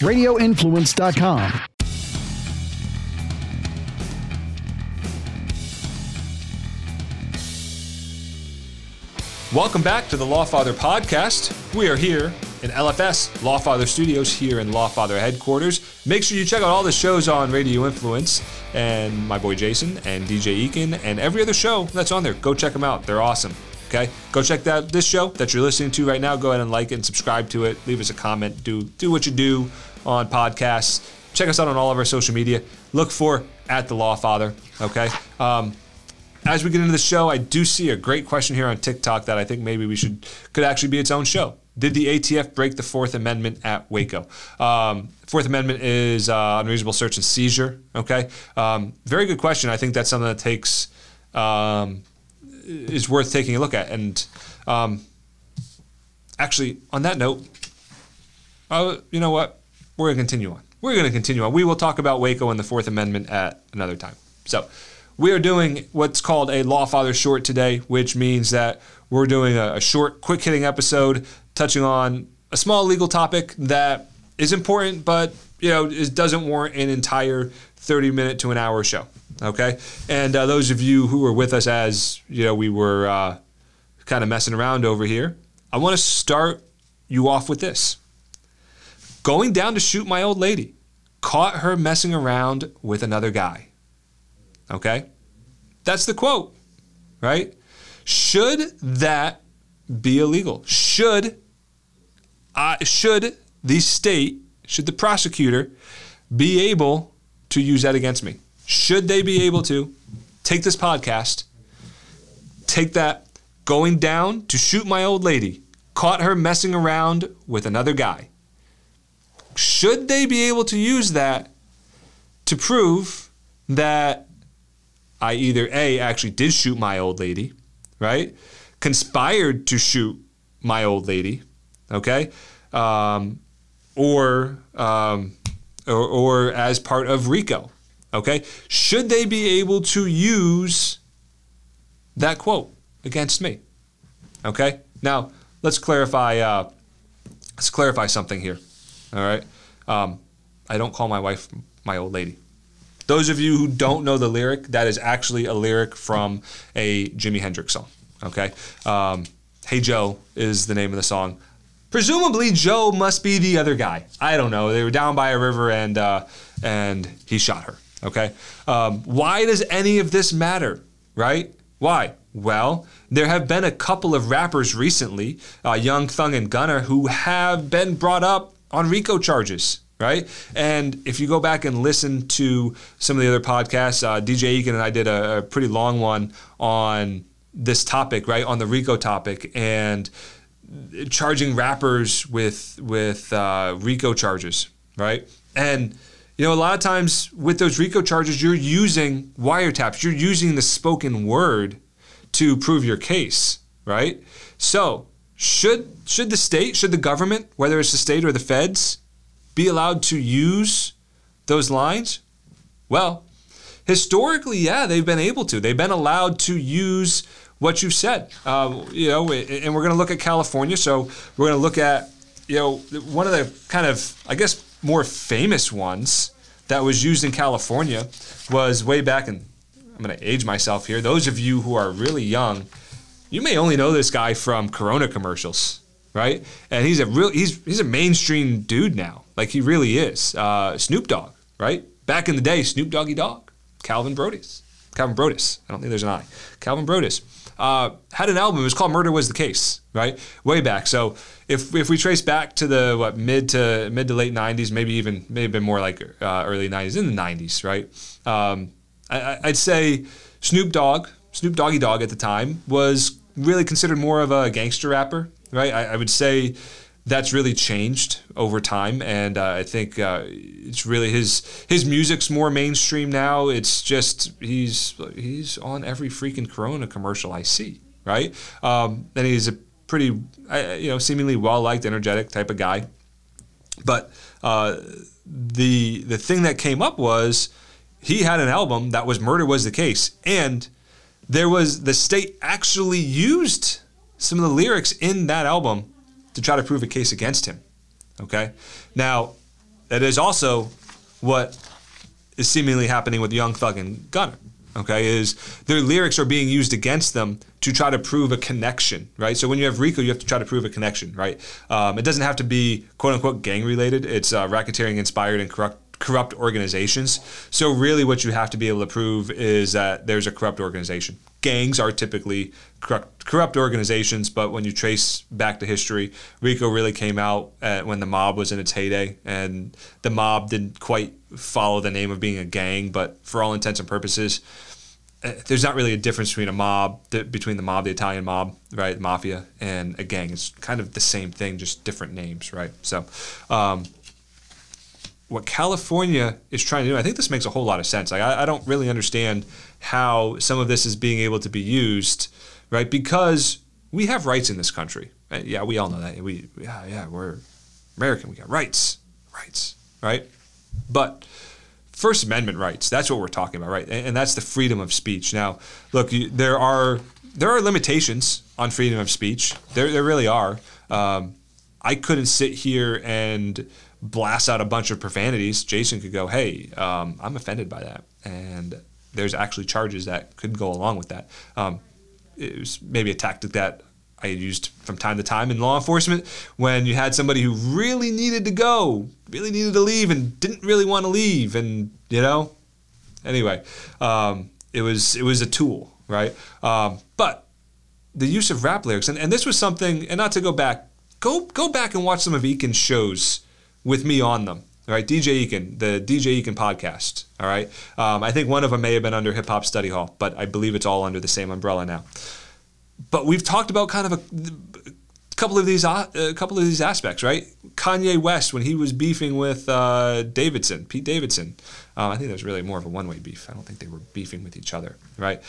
radioinfluence.com. Welcome back to the Lawfather podcast. We are here in LFS Lawfather Studios here in Lawfather headquarters. Make sure you check out all the shows on Radio Influence and my boy Jason and DJ Eakin and every other show that's on there. Go check them out. They're awesome. Okay, go check that this show that you're listening to right now. Go ahead and like it and subscribe to it. Leave us a comment. Do do what you do on podcasts. Check us out on all of our social media. Look for at the Law Father. Okay. Um, as we get into the show, I do see a great question here on TikTok that I think maybe we should could actually be its own show. Did the ATF break the Fourth Amendment at Waco? Um, Fourth Amendment is uh, unreasonable search and seizure. Okay, um, very good question. I think that's something that takes um, is worth taking a look at. And um, actually, on that note, uh, you know what? We're going to continue on. We're going to continue on. We will talk about Waco and the Fourth Amendment at another time. So, we are doing what's called a Lawfather short today, which means that we're doing a, a short, quick hitting episode touching on a small legal topic that is important, but you know, it doesn't warrant an entire 30 minute to an hour show. Okay. And uh, those of you who were with us as, you know, we were uh, kind of messing around over here, I want to start you off with this. Going down to shoot my old lady, caught her messing around with another guy. Okay? That's the quote, right? Should that be illegal? Should uh, should the state, should the prosecutor be able to use that against me? Should they be able to take this podcast, take that going down to shoot my old lady, caught her messing around with another guy? Should they be able to use that to prove that I either A, actually did shoot my old lady, right? Conspired to shoot my old lady, okay? Um, or, um, or, or as part of RICO, okay? Should they be able to use that quote against me? Okay? Now, let's clarify, uh, let's clarify something here, all right? Um, I don't call my wife my old lady. Those of you who don't know the lyric, that is actually a lyric from a Jimi Hendrix song. Okay. Um, hey Joe is the name of the song. Presumably Joe must be the other guy. I don't know. They were down by a river and uh, and he shot her. Okay. Um, why does any of this matter? Right? Why? Well, there have been a couple of rappers recently, uh, Young Thug and Gunna, who have been brought up on RICO charges right? And if you go back and listen to some of the other podcasts, uh, DJ Eakin and I did a, a, pretty long one on this topic, right, on the RICO topic, and charging rappers with with uh, RICO charges, right? And you know, a lot of times with those RICO charges, you're using wiretaps, you're using the spoken word to prove your case, right? So should should the state, should the government, whether it's the state or the feds, be allowed to use those lines? Well, historically, yeah, they've been able to. They've been allowed to use what you've said. Uh, you know, and we're going to look at California. So we're going to look at, you know, one of the kind of, I guess, more famous ones that was used in California was way back in, I'm going to age myself here. Those of you who are really young, you may only know this guy from Corona commercials, right? And he's a real, he's, he's a mainstream dude now. Like he really is. Uh, Snoop Dogg, right? Back in the day, Snoop Doggy Dogg, Calvin Broadus. Calvin Broadus. I don't think there's an I. Calvin Broadus. Uh, had an album. It was called "Murder Was the Case," right? Way back. So if, if we trace back to the what mid to mid to late '90s, maybe even maybe been more like uh, early '90s, in the '90s, right? Um, I, would say Snoop Dogg, Snoop Doggy Dogg at the time was really considered more of a gangster rapper, right? I, I would say that's really changed over time, and uh, I think uh, it's really his his music's more mainstream now. It's just he's he's on every freaking Corona commercial I see, right? Um, and he's a pretty you know seemingly well liked, energetic type of guy. But uh, the the thing that came up was he had an album that was "Murder Was the Case," and there was the state actually used some of the lyrics in that album to try to prove a case against him. Okay? Now, that is also what is seemingly happening with Young Thug and Gunna. Okay, is their lyrics are being used against them to try to prove a connection, right? So when you have RICO, you have to try to prove a connection, right? Um, it doesn't have to be quote unquote gang related. It's uh, racketeering inspired and corrupt corrupt organizations. So really, what you have to be able to prove is that there's a corrupt organization. Gangs are typically corrupt, corrupt organizations, but when you trace back to history, RICO really came out when the mob was in its heyday, and the mob didn't quite follow the name of being a gang, but for all intents and purposes, eh, there's not really a difference between a mob, between the mob, the Italian mob, right, mafia, and a gang. It's kind of the same thing, just different names, right? So, um, what California is trying to do, I think this makes a whole lot of sense. Like, I, I don't really understand how some of this is being able to be used, right? Because we have rights in this country. Yeah, we all know that. We, yeah, yeah, we're American. We got rights, rights, right? But First Amendment rights, that's what we're talking about, right? And, that's the freedom of speech. Now, look, there are there are limitations on freedom of speech. There, there really are. Um, I couldn't sit here and blast out a bunch of profanities. Jason could go, "Hey, um, I'm offended by that," and there's actually charges that could go along with that. Um, it was maybe a tactic that I used from time to time in law enforcement when you had somebody who really needed to go, really needed to leave, and didn't really want to leave, and you know, anyway, um, it was it was a tool, right? Um, but the use of rap lyrics, and, and this was something, and not to go back, go go back and watch some of Eakin's shows with me on them. All right, DJ Eakin, the DJ Eakin podcast. All right, um, I think one of them may have been under Hip Hop Study Hall, but I believe it's all under the same umbrella now but we've talked about kind of a, couple of these uh, a couple of these aspects, right? Kanye West when he was beefing with uh, Davidson, Pete Davidson. Um, I think that was really more of a one-way beef. I don't think they were beefing with each other, right?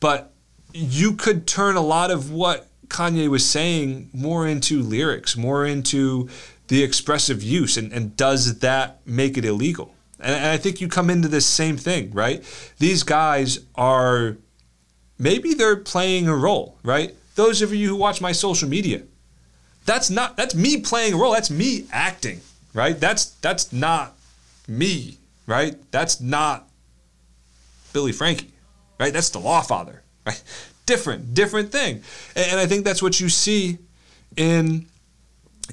But you could turn a lot of what Kanye was saying more into lyrics, more into the expressive use, and, and does that make it illegal? And, and I think you come into this same thing, right? These guys are maybe they're playing a role, right? Those of you who watch my social media, that's not that's me playing a role. That's me acting, right? That's that's not me, right? That's not Billy Franchi, right? That's the law father, right? Different, different thing, and, and I think that's what you see in,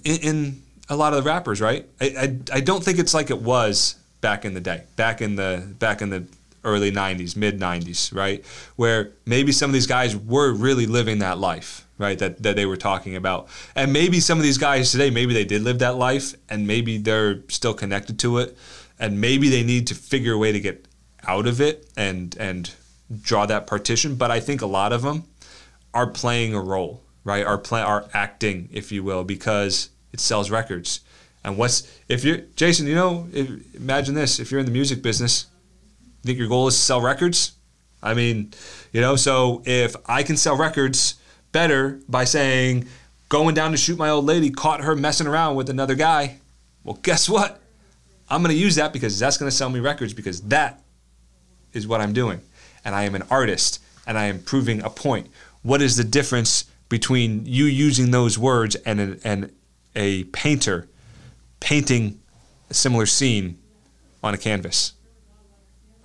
in, in a lot of the rappers, right? I, I I don't think it's like it was back in the day, back in the back in the early 90s, mid 90s, right? Where maybe some of these guys were really living that life, right? That, that they were talking about. And maybe some of these guys today, maybe they did live that life and maybe they're still connected to it. And maybe they need to figure a way to get out of it and, and draw that partition. But I think a lot of them are playing a role, right? Are, play, are acting, if you will, because it sells records. And what's, if you're, Jason, you know, if, imagine this if you're in the music business, you think your goal is to sell records? I mean, you know, so if I can sell records better by saying, going down to shoot my old lady, caught her messing around with another guy, well, guess what? I'm going to use that because that's going to sell me records because that is what I'm doing. And I am an artist and I am proving a point. What is the difference between you using those words and, and a painter painting a similar scene on a canvas?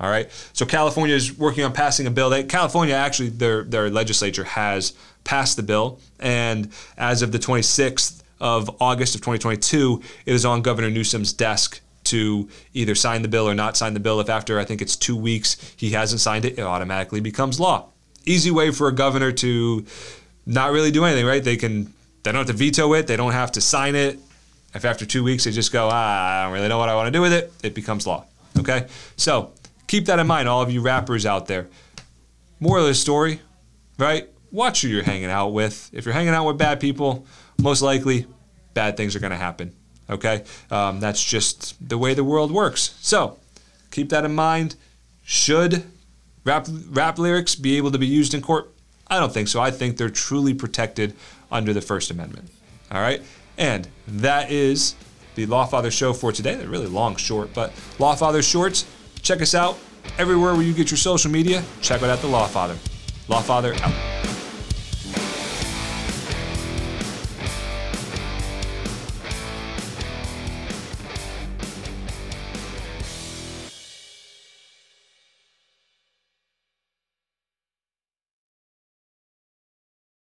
All right. So California is working on passing a bill. That California actually their their legislature has passed the bill, and as of the 26th of August of 2022, it is on Governor Newsom's desk to either sign the bill or not sign the bill. If after I think it's two weeks he hasn't signed it, it automatically becomes law. Easy way for a governor to not really do anything, right? They can they don't have to veto it. They don't have to sign it. If after two weeks they just go, ah, I don't really know what I want to do with it, it becomes law. Okay, so keep that in mind, all of you rappers out there. Moral of the story, right? Watch who you're hanging out with. If you're hanging out with bad people, most likely bad things are going to happen. Okay? Um, that's just the way the world works. So keep that in mind. Should rap, rap lyrics be able to be used in court? I don't think so. I think they're truly protected under the First Amendment. All right? And that is the Lawfather show for today. They're really long, short, but Lawfather shorts. Check us out everywhere where you get your social media. Check out at the Lawfather. Lawfather out.